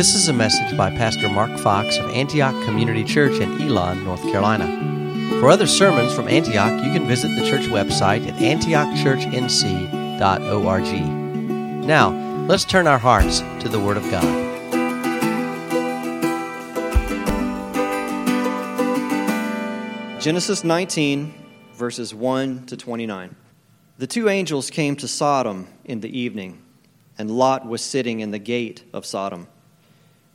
This is a message by Pastor Mark Fox of Antioch Community Church in Elon, North Carolina. For other sermons from Antioch, you can visit the church website at antiochchurchnc.org. Now, let's turn our hearts to the Word of God. Genesis 19, verses 1 to 29. The two angels came to Sodom in the evening, and Lot was sitting in the gate of Sodom.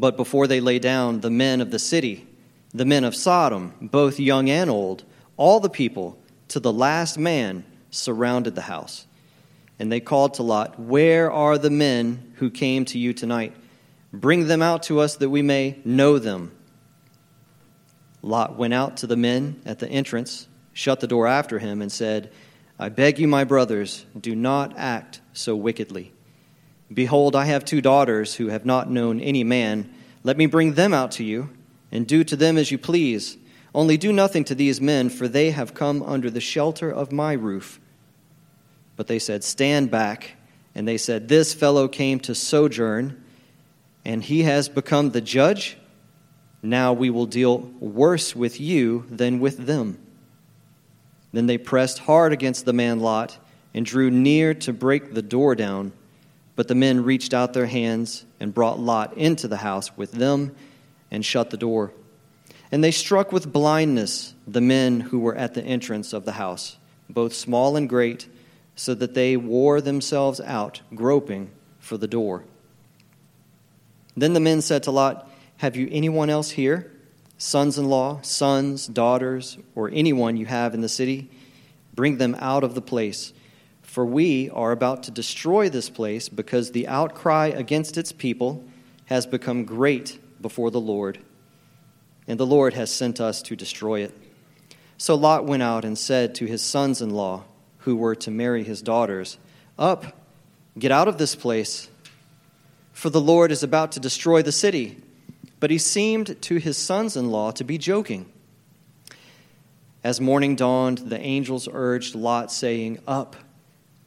But before they lay down, the men of the city, the men of Sodom, both young and old, all the people, to the last man, surrounded the house. And they called to Lot, Where are the men who came to you tonight? Bring them out to us that we may know them. Lot went out to the men at the entrance, shut the door after him, and said, I beg you, my brothers, do not act so wickedly. Behold, I have two daughters who have not known any man. Let me bring them out to you, and do to them as you please. Only do nothing to these men, for they have come under the shelter of my roof. But they said, Stand back. And they said, This fellow came to sojourn, and he has become the judge. Now we will deal worse with you than with them. Then they pressed hard against the man Lot and drew near to break the door down. But the men reached out their hands and brought Lot into the house with them and shut the door. And they struck with blindness the men who were at the entrance of the house, both small and great, so that they wore themselves out, groping for the door. Then the men said to Lot, Have you anyone else here? Sons in law, sons, daughters, or anyone you have in the city? Bring them out of the place for we are about to destroy this place because the outcry against its people has become great before the Lord, and the Lord has sent us to destroy it. So Lot went out and said to his sons in law, who were to marry his daughters, Up, get out of this place, for the Lord is about to destroy the city. But he seemed to his sons in law to be joking. As morning dawned, the angels urged Lot, saying, Up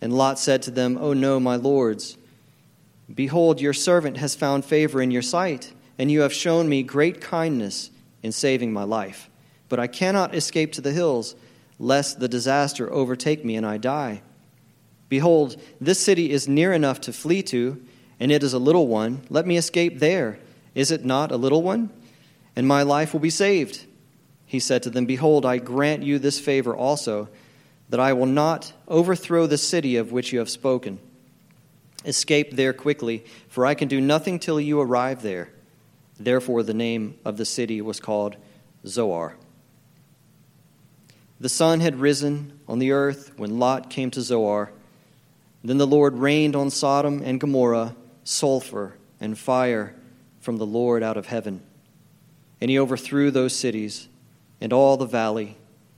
And Lot said to them, Oh no, my lords. Behold, your servant has found favor in your sight, and you have shown me great kindness in saving my life. But I cannot escape to the hills, lest the disaster overtake me and I die. Behold, this city is near enough to flee to, and it is a little one. Let me escape there. Is it not a little one? And my life will be saved. He said to them, Behold, I grant you this favor also that I will not overthrow the city of which you have spoken. Escape there quickly, for I can do nothing till you arrive there. Therefore, the name of the city was called Zoar. The sun had risen on the earth when Lot came to Zoar. Then the Lord rained on Sodom and Gomorrah sulfur and fire from the Lord out of heaven. And he overthrew those cities and all the valley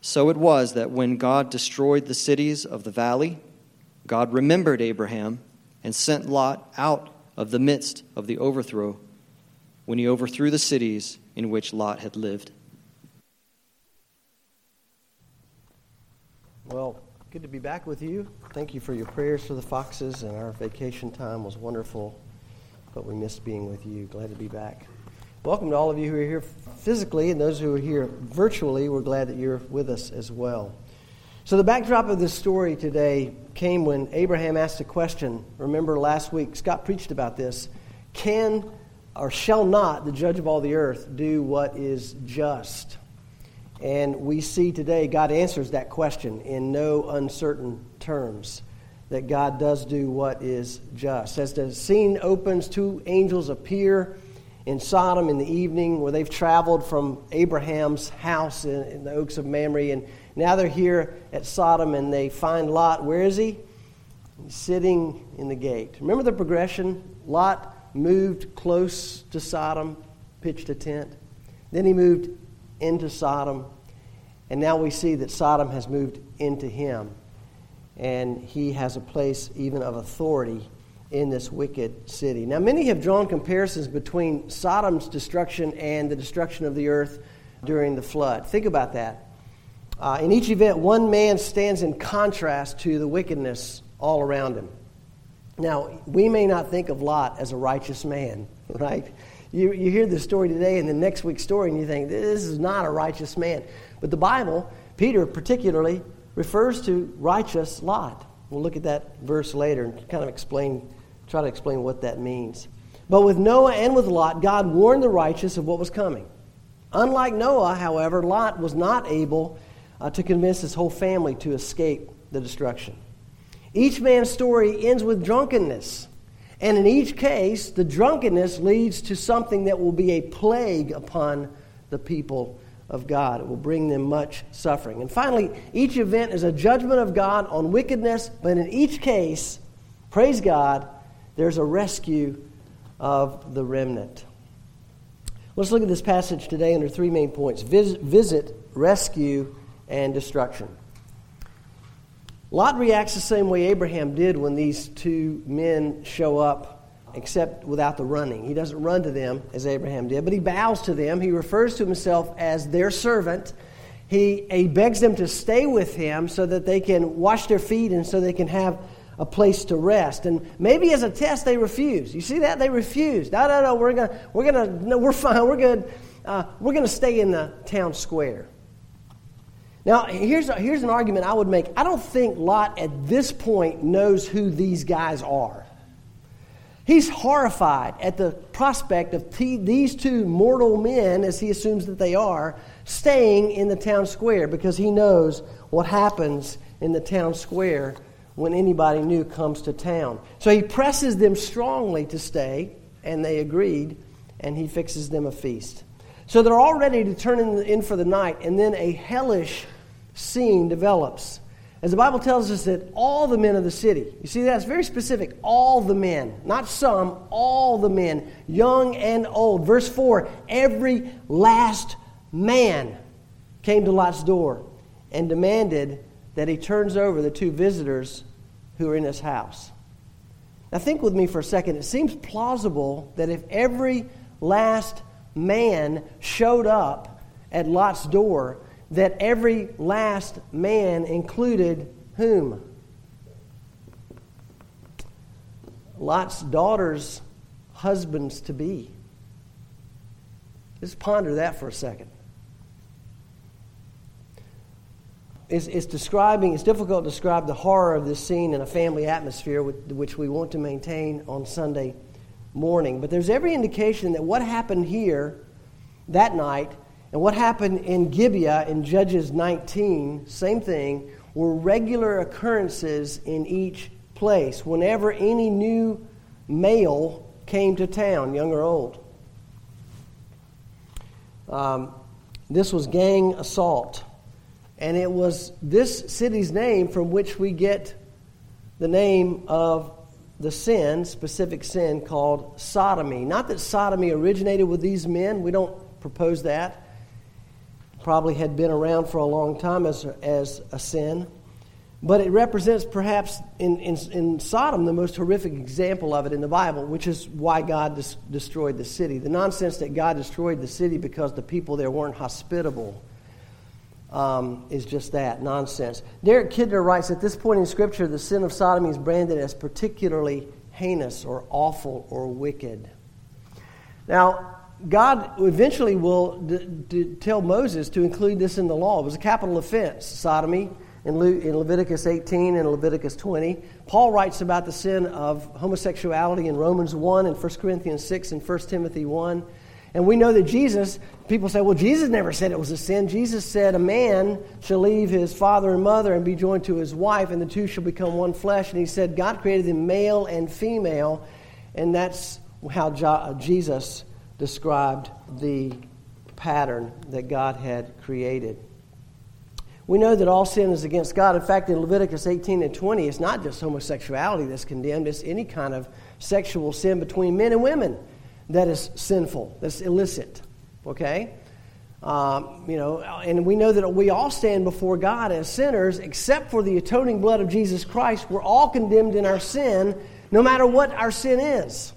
So it was that when God destroyed the cities of the valley, God remembered Abraham and sent Lot out of the midst of the overthrow when he overthrew the cities in which Lot had lived. Well, good to be back with you. Thank you for your prayers for the Foxes, and our vacation time was wonderful, but we missed being with you. Glad to be back. Welcome to all of you who are here physically, and those who are here virtually. We're glad that you're with us as well. So, the backdrop of this story today came when Abraham asked a question. Remember last week, Scott preached about this. Can or shall not the judge of all the earth do what is just? And we see today God answers that question in no uncertain terms that God does do what is just. As the scene opens, two angels appear in Sodom in the evening where they've traveled from Abraham's house in, in the Oaks of Mamre. And now they're here at Sodom and they find Lot. Where is he? He's sitting in the gate. Remember the progression? Lot moved close to Sodom, pitched a tent. Then he moved into Sodom. And now we see that Sodom has moved into him. And he has a place even of authority in this wicked city. Now, many have drawn comparisons between Sodom's destruction and the destruction of the earth during the flood. Think about that. Uh, in each event, one man stands in contrast to the wickedness all around him. Now, we may not think of Lot as a righteous man, right? You, you hear this story today and the next week's story, and you think, this is not a righteous man. But the Bible, Peter particularly, refers to righteous Lot. We'll look at that verse later and kind of explain, try to explain what that means. But with Noah and with Lot, God warned the righteous of what was coming. Unlike Noah, however, Lot was not able uh, to convince his whole family to escape the destruction. Each man's story ends with drunkenness. And in each case, the drunkenness leads to something that will be a plague upon the people of God. It will bring them much suffering. And finally, each event is a judgment of God on wickedness, but in each case, praise God, there's a rescue of the remnant. Let's look at this passage today under three main points visit, visit rescue, and destruction. Lot reacts the same way Abraham did when these two men show up except without the running. He doesn't run to them as Abraham did, but he bows to them. He refers to himself as their servant. He, he begs them to stay with him so that they can wash their feet and so they can have a place to rest. And maybe as a test, they refuse. You see that? They refuse. No, no, no, we're going to, we're going to, no, we're fine. We're good. Uh, we're going to stay in the town square. Now, here's, a, here's an argument I would make. I don't think Lot at this point knows who these guys are. He's horrified at the prospect of t- these two mortal men, as he assumes that they are, staying in the town square because he knows what happens in the town square when anybody new comes to town. So he presses them strongly to stay, and they agreed, and he fixes them a feast. So they're all ready to turn in, for the night, and then a hellish scene develops. As the Bible tells us that all the men of the city, you see that's very specific, all the men, not some, all the men, young and old. Verse 4 every last man came to Lot's door and demanded that he turns over the two visitors who are in his house. Now, think with me for a second. It seems plausible that if every last man showed up at Lot's door, that every last man included whom? Lot's daughters' husbands to be. Just ponder that for a second. It's, describing, it's difficult to describe the horror of this scene in a family atmosphere, which we want to maintain on Sunday morning. But there's every indication that what happened here that night and what happened in Gibeah in Judges 19, same thing, were regular occurrences in each place whenever any new male came to town, young or old. Um, this was gang assault. And it was this city's name from which we get the name of the sin, specific sin called sodomy. Not that sodomy originated with these men, we don't propose that probably had been around for a long time as, as a sin. But it represents perhaps in, in, in, Sodom the most horrific example of it in the Bible, which is why God des- destroyed the city. The nonsense that God destroyed the city because the people there weren't hospitable um, is just that nonsense. Derek Kidner writes at this point in Scripture, the sin of sodomy is branded as particularly heinous or awful or wicked. Now, God eventually will d- d- tell Moses to include this in the law. It was a capital offense, sodomy, in, Le- in Leviticus 18 and Leviticus 20. Paul writes about the sin of homosexuality in Romans 1 and 1 Corinthians 6 and 1 Timothy 1. And we know that Jesus, people say, well, Jesus never said it was a sin. Jesus said, a man shall leave his father and mother and be joined to his wife, and the two shall become one flesh. And he said, God created them male and female, and that's how uh, Jesus described the pattern that God had created. We know that all sin is against God. In fact, in Leviticus 18 and 20, it's not just homosexuality that's condemned, it's any kind of sexual sin between men and women that is sinful, that's illicit. Okay? Um, you know, and we know that we all stand before God as sinners, except for the atoning blood of Jesus Christ. We're all condemned in our sin, no matter what our sin is.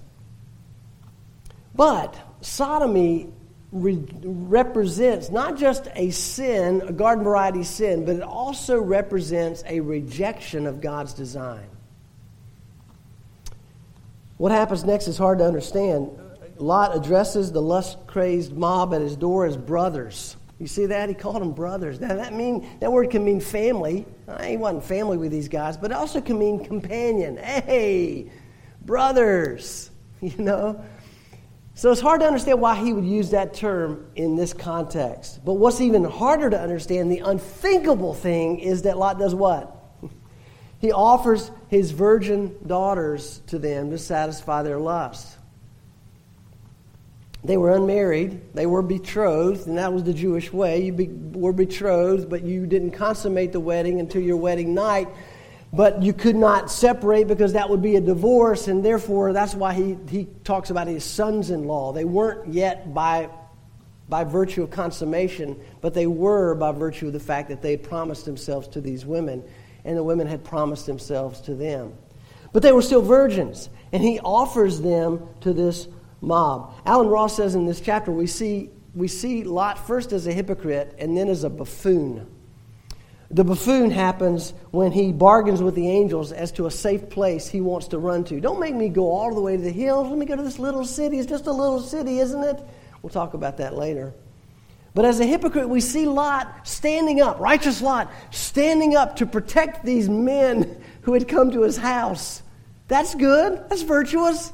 But sodomy re- represents not just a sin, a garden variety sin, but it also represents a rejection of God's design. What happens next is hard to understand. Lot addresses the lust crazed mob at his door as brothers. You see that? He called them brothers. Now, that, mean, that word can mean family. He wasn't family with these guys, but it also can mean companion. Hey, brothers, you know? So it's hard to understand why he would use that term in this context. But what's even harder to understand, the unthinkable thing, is that Lot does what? He offers his virgin daughters to them to satisfy their lust. They were unmarried, they were betrothed, and that was the Jewish way. You be, were betrothed, but you didn't consummate the wedding until your wedding night. But you could not separate because that would be a divorce, and therefore that's why he, he talks about his sons in law. They weren't yet by, by virtue of consummation, but they were by virtue of the fact that they had promised themselves to these women, and the women had promised themselves to them. But they were still virgins, and he offers them to this mob. Alan Ross says in this chapter we see, we see Lot first as a hypocrite and then as a buffoon. The buffoon happens when he bargains with the angels as to a safe place he wants to run to. Don't make me go all the way to the hills. Let me go to this little city. It's just a little city, isn't it? We'll talk about that later. But as a hypocrite, we see Lot standing up, righteous Lot, standing up to protect these men who had come to his house. That's good. That's virtuous.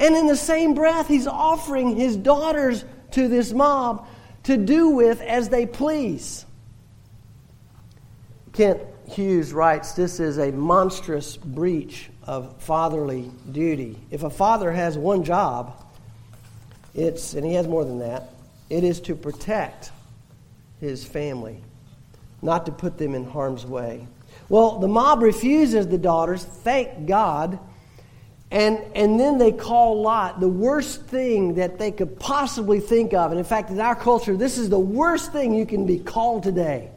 And in the same breath, he's offering his daughters to this mob to do with as they please. Kent Hughes writes this is a monstrous breach of fatherly duty. If a father has one job, it's, and he has more than that, it is to protect his family, not to put them in harm's way. Well, the mob refuses the daughters, thank God, and, and then they call Lot the worst thing that they could possibly think of. And in fact, in our culture, this is the worst thing you can be called today.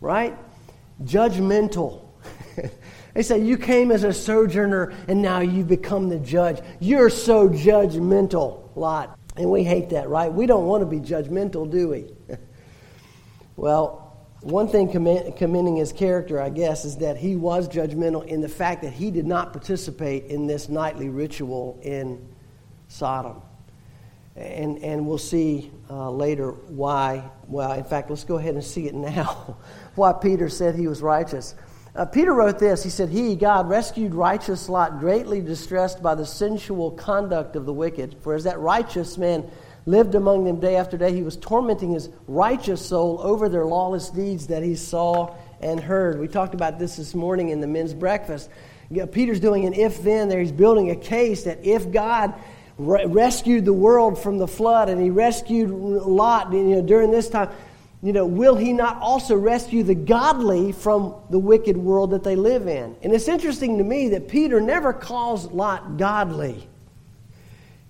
Right? Judgmental. they say, You came as a sojourner and now you've become the judge. You're so judgmental, Lot. And we hate that, right? We don't want to be judgmental, do we? well, one thing commending his character, I guess, is that he was judgmental in the fact that he did not participate in this nightly ritual in Sodom. And, and we'll see uh, later why. Well, in fact, let's go ahead and see it now. why Peter said he was righteous. Uh, Peter wrote this. He said, He, God, rescued righteous Lot, greatly distressed by the sensual conduct of the wicked. For as that righteous man lived among them day after day. He was tormenting his righteous soul over their lawless deeds that he saw and heard. We talked about this this morning in the men's breakfast. Peter's doing an if then there. He's building a case that if God re- rescued the world from the flood and he rescued Lot you know, during this time, you know, will he not also rescue the godly from the wicked world that they live in? And it's interesting to me that Peter never calls Lot godly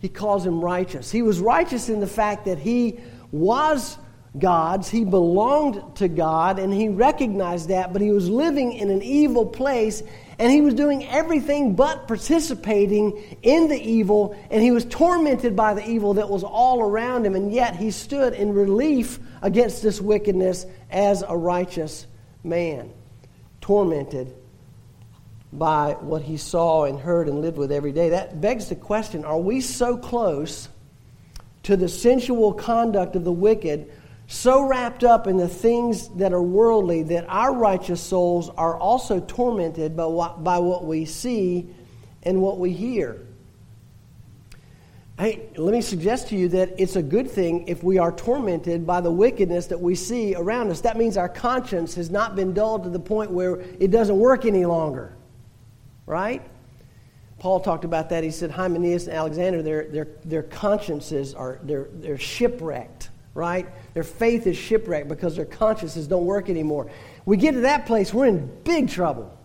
he calls him righteous. He was righteous in the fact that he was gods. He belonged to God and he recognized that, but he was living in an evil place and he was doing everything but participating in the evil and he was tormented by the evil that was all around him. And yet he stood in relief against this wickedness as a righteous man, tormented by what he saw and heard and lived with every day. That begs the question are we so close to the sensual conduct of the wicked? so wrapped up in the things that are worldly that our righteous souls are also tormented by what, by what we see and what we hear. Hey, let me suggest to you that it's a good thing if we are tormented by the wickedness that we see around us. That means our conscience has not been dulled to the point where it doesn't work any longer. Right? Paul talked about that. He said Hymenaeus and Alexander, their, their, their consciences are they're, they're shipwrecked right? Their faith is shipwrecked because their consciences don't work anymore. We get to that place, we're in big trouble.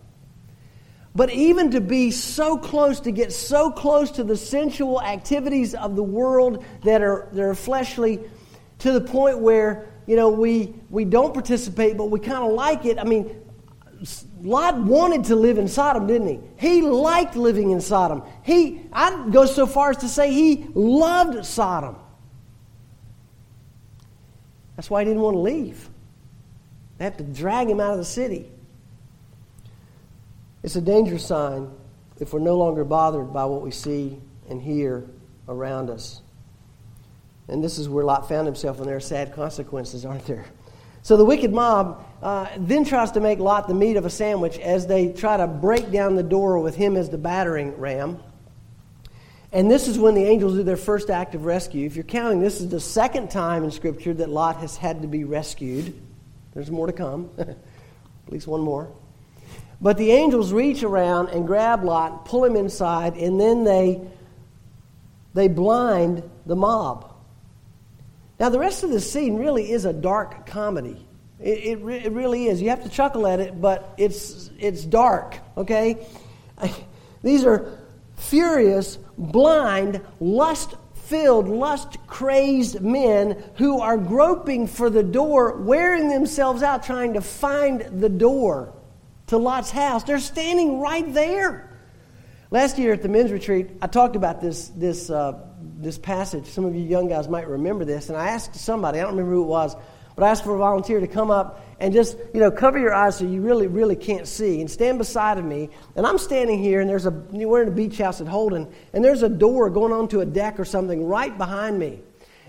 But even to be so close, to get so close to the sensual activities of the world that are, that are fleshly, to the point where, you know, we, we don't participate, but we kind of like it. I mean, Lot wanted to live in Sodom, didn't he? He liked living in Sodom. He, I'd go so far as to say he loved Sodom. That's why he didn't want to leave. They have to drag him out of the city. It's a danger sign if we're no longer bothered by what we see and hear around us. And this is where Lot found himself, and there are sad consequences, aren't there? So the wicked mob uh, then tries to make Lot the meat of a sandwich as they try to break down the door with him as the battering ram. And this is when the angels do their first act of rescue. If you're counting, this is the second time in Scripture that Lot has had to be rescued. There's more to come, at least one more. But the angels reach around and grab Lot, pull him inside, and then they, they blind the mob. Now, the rest of the scene really is a dark comedy. It, it, re- it really is. You have to chuckle at it, but it's, it's dark, okay? These are furious, blind, lust filled, lust crazed men who are groping for the door, wearing themselves out trying to find the door to Lot's house. They're standing right there. Last year at the men's retreat, I talked about this, this, uh, this passage. Some of you young guys might remember this. And I asked somebody, I don't remember who it was, but I asked for a volunteer to come up and just, you know, cover your eyes so you really, really can't see and stand beside of me. And I'm standing here and there's a, we're in a beach house at Holden and there's a door going onto a deck or something right behind me.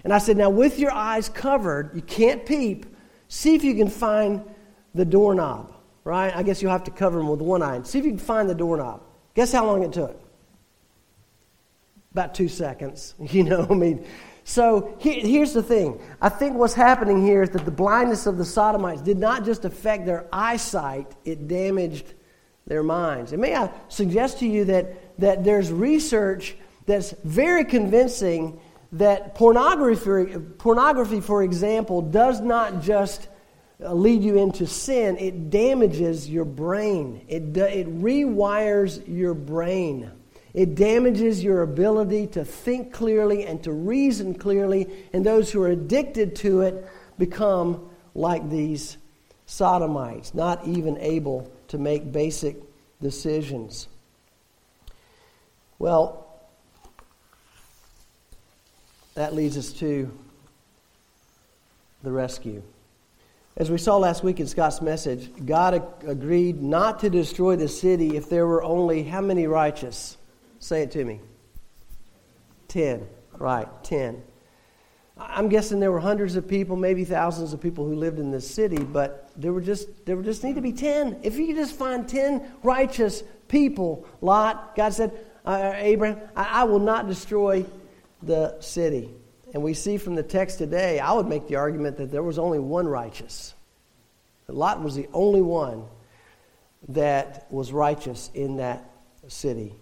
And I said, now with your eyes covered, you can't peep, see if you can find the doorknob, right? I guess you'll have to cover them with one eye. See if you can find the doorknob. Guess how long it took? About two seconds. You know, I mean, so here's the thing. I think what's happening here is that the blindness of the Sodomites did not just affect their eyesight, it damaged their minds. And may I suggest to you that, that there's research that's very convincing that pornography, pornography, for example, does not just uh, lead you into sin, it damages your brain, it, it rewires your brain. It damages your ability to think clearly and to reason clearly, and those who are addicted to it become like these sodomites, not even able to make basic decisions. Well, that leads us to the rescue. As we saw last week in Scott's message, God agreed not to destroy the city if there were only how many righteous? Say it to me. Ten. Right, ten. I'm guessing there were hundreds of people, maybe thousands of people who lived in this city, but there were just there just need to be ten. If you could just find ten righteous people, Lot, God said, uh, uh, Abraham, I, I will not destroy the city. And we see from the text today, I would make the argument that there was only one righteous. Lot was the only one that was righteous in that city.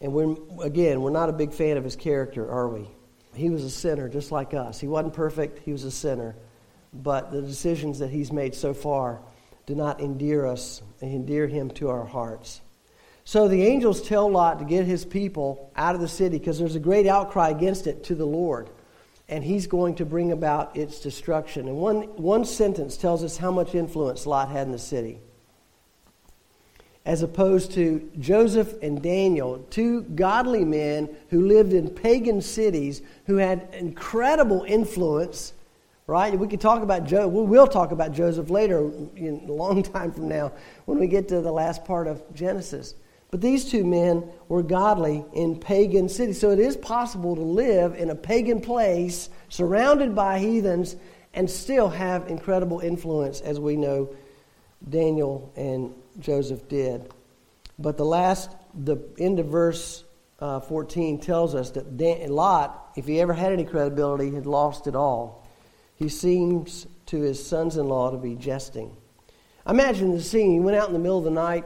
And we're, again, we're not a big fan of his character, are we? He was a sinner just like us. He wasn't perfect, he was a sinner. But the decisions that he's made so far do not endear us and endear him to our hearts. So the angels tell Lot to get his people out of the city because there's a great outcry against it to the Lord. and he's going to bring about its destruction. And one, one sentence tells us how much influence Lot had in the city. As opposed to Joseph and Daniel, two godly men who lived in pagan cities who had incredible influence, right? We could talk about Joe. We will talk about Joseph later, in a long time from now, when we get to the last part of Genesis. But these two men were godly in pagan cities. So it is possible to live in a pagan place surrounded by heathens and still have incredible influence, as we know Daniel and Joseph did. But the last, the end of verse uh, 14 tells us that Dan, Lot, if he ever had any credibility, had lost it all. He seems to his sons in law to be jesting. Imagine the scene. He went out in the middle of the night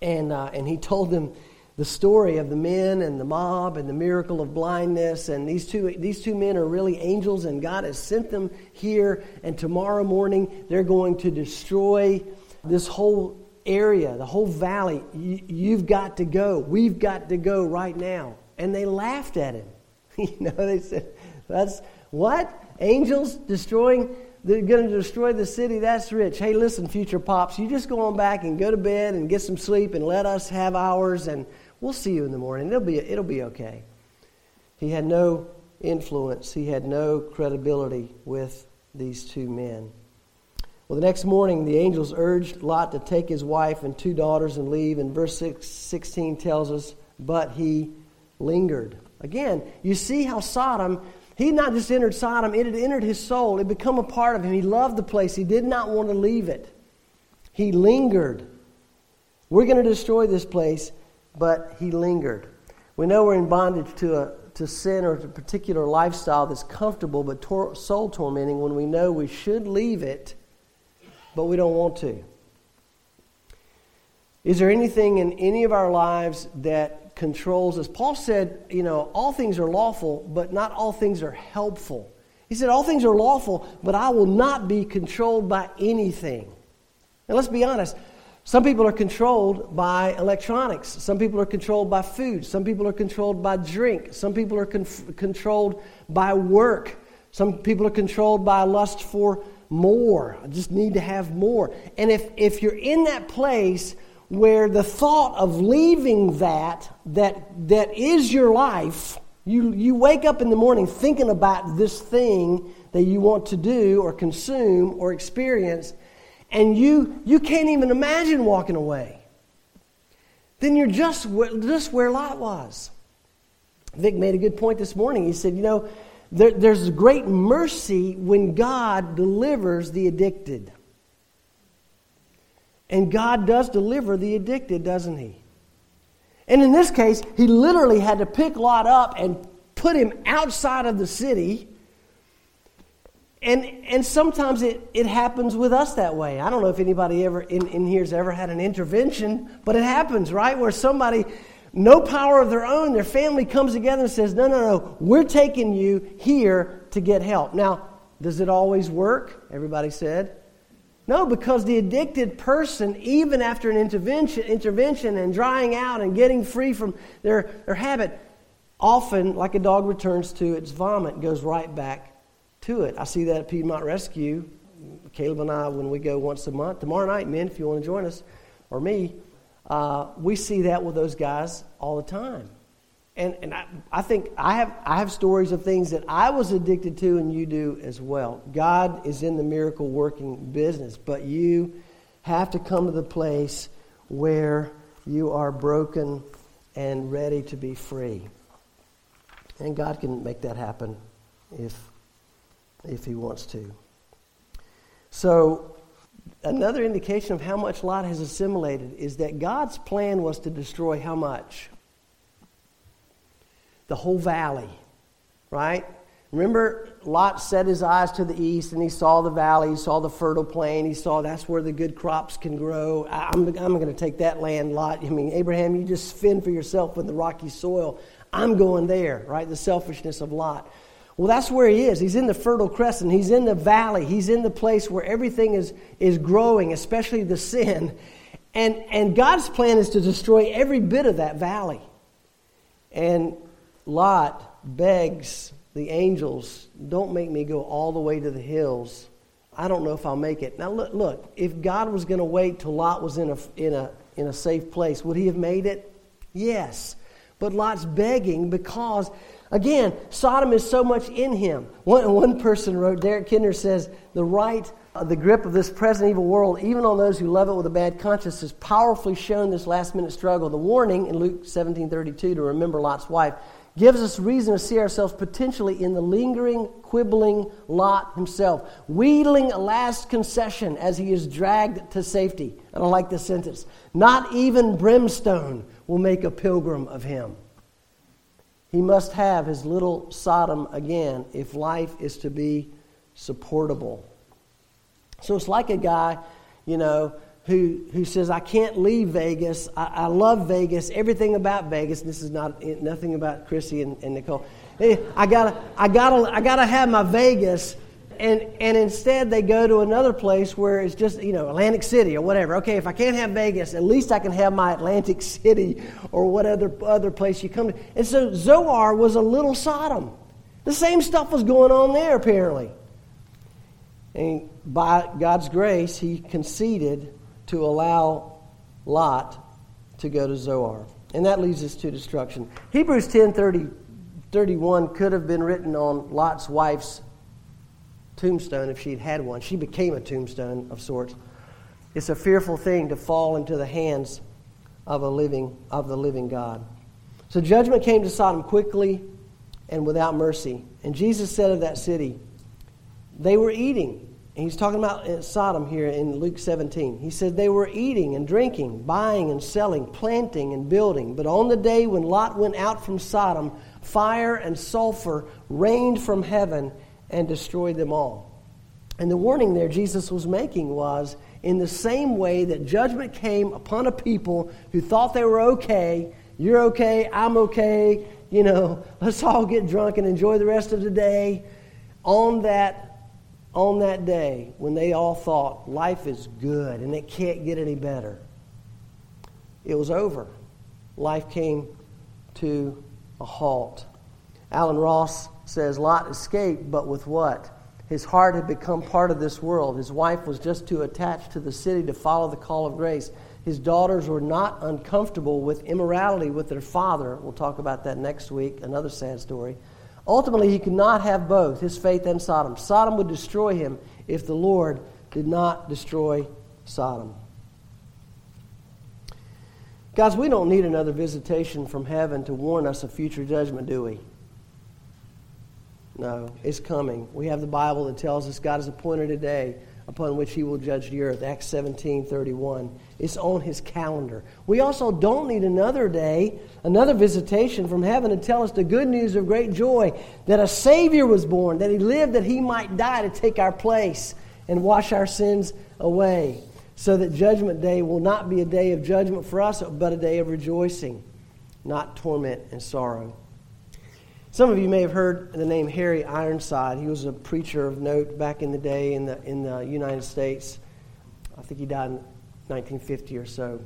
and, uh, and he told them the story of the men and the mob and the miracle of blindness. And these two, these two men are really angels, and God has sent them here. And tomorrow morning, they're going to destroy this whole area, the whole valley. you've got to go. We've got to go right now. And they laughed at him. you know, they said, That's what? Angels destroying they're going to destroy the city. That's rich. Hey, listen, future pops, you just go on back and go to bed and get some sleep and let us have ours, and we'll see you in the morning. It'll be, it'll be okay. He had no influence, he had no credibility with these two men. Well, the next morning, the angels urged Lot to take his wife and two daughters and leave. And verse 6, 16 tells us, but he lingered. Again, you see how Sodom he not just entered Sodom, it had entered his soul. It become a part of him. He loved the place. He did not want to leave it. He lingered. We're going to destroy this place, but he lingered. We know we're in bondage to, a, to sin or to a particular lifestyle that's comfortable but tor- soul tormenting when we know we should leave it, but we don't want to. Is there anything in any of our lives that controls us. Paul said, you know, all things are lawful, but not all things are helpful. He said, all things are lawful, but I will not be controlled by anything. And let's be honest. Some people are controlled by electronics. Some people are controlled by food. Some people are controlled by drink. Some people are con- controlled by work. Some people are controlled by lust for more. I just need to have more. And if, if you're in that place where the thought of leaving that, that, that is your life, you, you wake up in the morning thinking about this thing that you want to do or consume or experience, and you, you can't even imagine walking away, then you're just, just where Lot was. Vic made a good point this morning. He said, You know, there, there's great mercy when God delivers the addicted. And God does deliver the addicted, doesn't He? And in this case, He literally had to pick Lot up and put him outside of the city. And, and sometimes it, it happens with us that way. I don't know if anybody ever in, in here has ever had an intervention, but it happens, right? Where somebody, no power of their own, their family comes together and says, No, no, no, we're taking you here to get help. Now, does it always work? Everybody said. No, because the addicted person, even after an intervention, intervention and drying out and getting free from their, their habit, often, like a dog returns to its vomit, goes right back to it. I see that at Piedmont Rescue. Caleb and I, when we go once a month, tomorrow night, men, if you want to join us, or me, uh, we see that with those guys all the time. And, and I, I think I have, I have stories of things that I was addicted to, and you do as well. God is in the miracle working business, but you have to come to the place where you are broken and ready to be free. And God can make that happen if, if He wants to. So, another indication of how much Lot has assimilated is that God's plan was to destroy how much? the whole valley, right? Remember, Lot set his eyes to the east and he saw the valley, he saw the fertile plain, he saw that's where the good crops can grow. I'm, I'm going to take that land, Lot. I mean, Abraham, you just fend for yourself with the rocky soil. I'm going there, right? The selfishness of Lot. Well, that's where he is. He's in the Fertile Crescent. He's in the valley. He's in the place where everything is, is growing, especially the sin. And, and God's plan is to destroy every bit of that valley. And Lot begs the angels, don't make me go all the way to the hills. I don't know if I'll make it. Now, look, look if God was going to wait till Lot was in a, in, a, in a safe place, would he have made it? Yes. But Lot's begging because, again, Sodom is so much in him. One, one person wrote, Derek Kidner says, the right, uh, the grip of this present evil world, even on those who love it with a bad conscience, has powerfully shown this last minute struggle. The warning in Luke 17.32 to remember Lot's wife gives us reason to see ourselves potentially in the lingering, quibbling Lot himself, wheedling a last concession as he is dragged to safety. I don't like this sentence. Not even brimstone will make a pilgrim of him. He must have his little Sodom again if life is to be supportable. So it's like a guy, you know, who, who says, I can't leave Vegas. I, I love Vegas, everything about Vegas. This is not nothing about Chrissy and, and Nicole. I gotta, I gotta, I gotta have my Vegas. And, and instead they go to another place where it's just, you know, Atlantic City or whatever. Okay, if I can't have Vegas, at least I can have my Atlantic City or what other, other place you come to. And so Zoar was a little Sodom. The same stuff was going on there, apparently. And by God's grace, he conceded to allow Lot to go to Zoar. And that leads us to destruction. Hebrews 10 30, 31 could have been written on Lot's wife's tombstone if she'd had one. She became a tombstone of sorts. It's a fearful thing to fall into the hands of a living of the living God. So judgment came to Sodom quickly and without mercy. And Jesus said of that city, they were eating and he's talking about uh, Sodom here in Luke 17. He said they were eating and drinking, buying and selling, planting and building. But on the day when Lot went out from Sodom, fire and sulfur rained from heaven and destroyed them all. And the warning there Jesus was making was in the same way that judgment came upon a people who thought they were okay, you're okay, I'm okay, you know, let's all get drunk and enjoy the rest of the day. On that on that day when they all thought life is good and it can't get any better, it was over. Life came to a halt. Alan Ross says Lot escaped, but with what? His heart had become part of this world. His wife was just too attached to the city to follow the call of grace. His daughters were not uncomfortable with immorality with their father. We'll talk about that next week, another sad story. Ultimately, he could not have both, his faith and Sodom. Sodom would destroy him if the Lord did not destroy Sodom. Guys, we don't need another visitation from heaven to warn us of future judgment, do we? No, it's coming. We have the Bible that tells us God has appointed a day upon which he will judge the earth. Acts 17 31. It's on his calendar. We also don't need another day, another visitation from heaven to tell us the good news of great joy that a Savior was born, that he lived that he might die to take our place and wash our sins away. So that Judgment Day will not be a day of judgment for us, but a day of rejoicing, not torment and sorrow. Some of you may have heard the name Harry Ironside. He was a preacher of note back in the day in the, in the United States. I think he died in 1950 or so.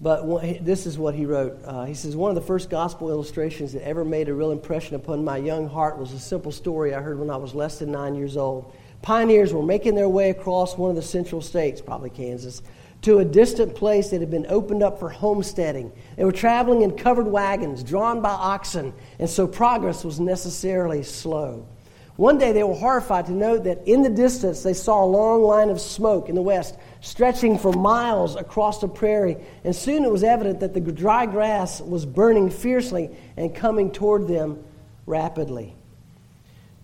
But this is what he wrote. Uh, he says, One of the first gospel illustrations that ever made a real impression upon my young heart was a simple story I heard when I was less than nine years old. Pioneers were making their way across one of the central states, probably Kansas, to a distant place that had been opened up for homesteading. They were traveling in covered wagons drawn by oxen, and so progress was necessarily slow. One day they were horrified to note that in the distance they saw a long line of smoke in the west stretching for miles across the prairie, and soon it was evident that the dry grass was burning fiercely and coming toward them rapidly.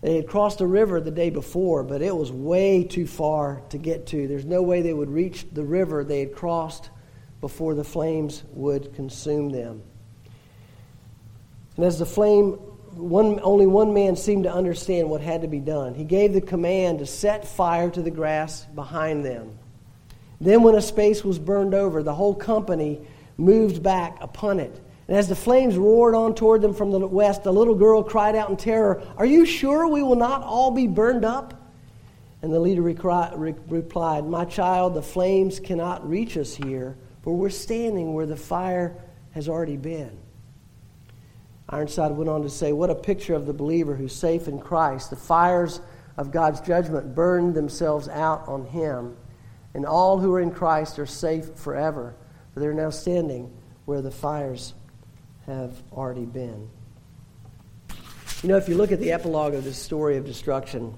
They had crossed the river the day before, but it was way too far to get to. There's no way they would reach the river they had crossed before the flames would consume them. And as the flame, one, only one man seemed to understand what had to be done. He gave the command to set fire to the grass behind them. Then, when a space was burned over, the whole company moved back upon it. And as the flames roared on toward them from the west, the little girl cried out in terror, Are you sure we will not all be burned up? And the leader replied, My child, the flames cannot reach us here, for we're standing where the fire has already been. Ironside went on to say, What a picture of the believer who's safe in Christ. The fires of God's judgment burn themselves out on him, and all who are in Christ are safe forever, for they're now standing where the fires have already been. You know, if you look at the epilogue of this story of destruction,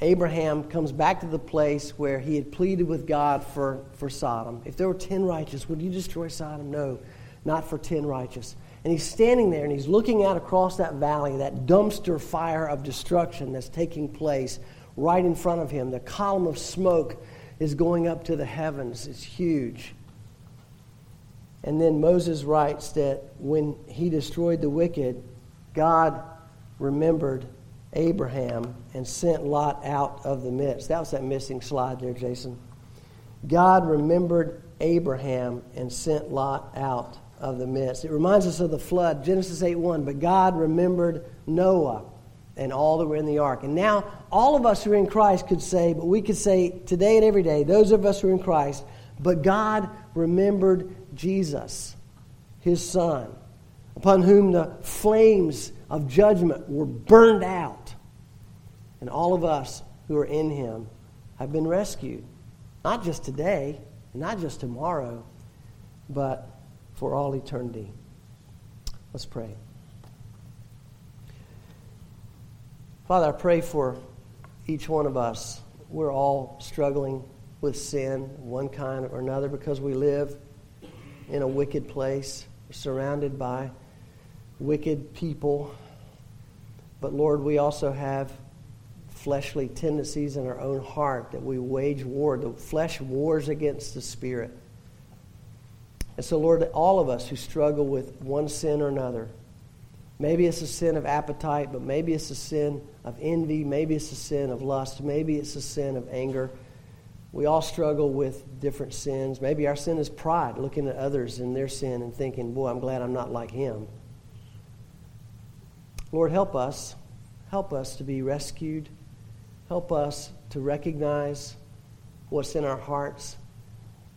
Abraham comes back to the place where he had pleaded with God for, for Sodom. If there were 10 righteous, would you destroy Sodom? No, not for 10 righteous. And he's standing there and he's looking out across that valley, that dumpster fire of destruction that's taking place right in front of him. The column of smoke is going up to the heavens, it's huge. And then Moses writes that when he destroyed the wicked, God remembered Abraham and sent Lot out of the midst. That was that missing slide there, Jason. God remembered Abraham and sent Lot out of the midst. It reminds us of the flood, Genesis 8 1. But God remembered Noah and all that were in the ark. And now, all of us who are in Christ could say, but we could say today and every day, those of us who are in Christ, but God remembered Jesus, his son, upon whom the flames of judgment were burned out. And all of us who are in him have been rescued. Not just today, not just tomorrow, but for all eternity. Let's pray. Father, I pray for each one of us. We're all struggling with sin, one kind or another, because we live in a wicked place, surrounded by wicked people. But Lord, we also have fleshly tendencies in our own heart that we wage war. The flesh wars against the spirit. And so, Lord, all of us who struggle with one sin or another, maybe it's a sin of appetite, but maybe it's a sin of envy, maybe it's a sin of lust, maybe it's a sin of anger. We all struggle with different sins. Maybe our sin is pride, looking at others in their sin and thinking, boy, I'm glad I'm not like him. Lord, help us. Help us to be rescued. Help us to recognize what's in our hearts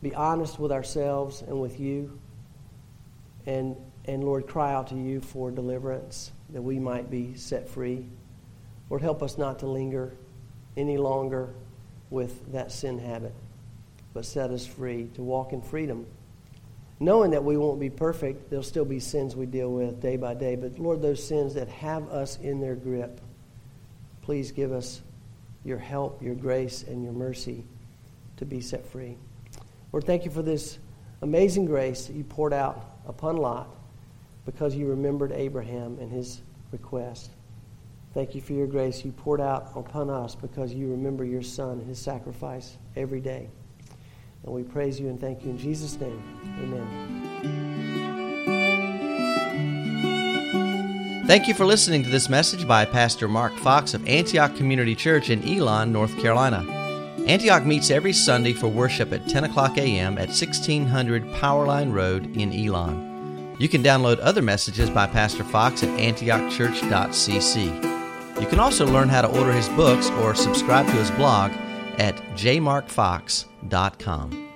be honest with ourselves and with you. And, and Lord, cry out to you for deliverance that we might be set free. Lord, help us not to linger any longer with that sin habit, but set us free to walk in freedom. Knowing that we won't be perfect, there'll still be sins we deal with day by day. But Lord, those sins that have us in their grip, please give us your help, your grace, and your mercy to be set free. Lord, thank you for this amazing grace that you poured out upon Lot because you remembered Abraham and his request. Thank you for your grace you poured out upon us because you remember your son and his sacrifice every day. And we praise you and thank you in Jesus' name. Amen. Thank you for listening to this message by Pastor Mark Fox of Antioch Community Church in Elon, North Carolina. Antioch meets every Sunday for worship at 10 o'clock a.m. at 1600 Powerline Road in Elon. You can download other messages by Pastor Fox at antiochchurch.cc. You can also learn how to order his books or subscribe to his blog at jmarkfox.com.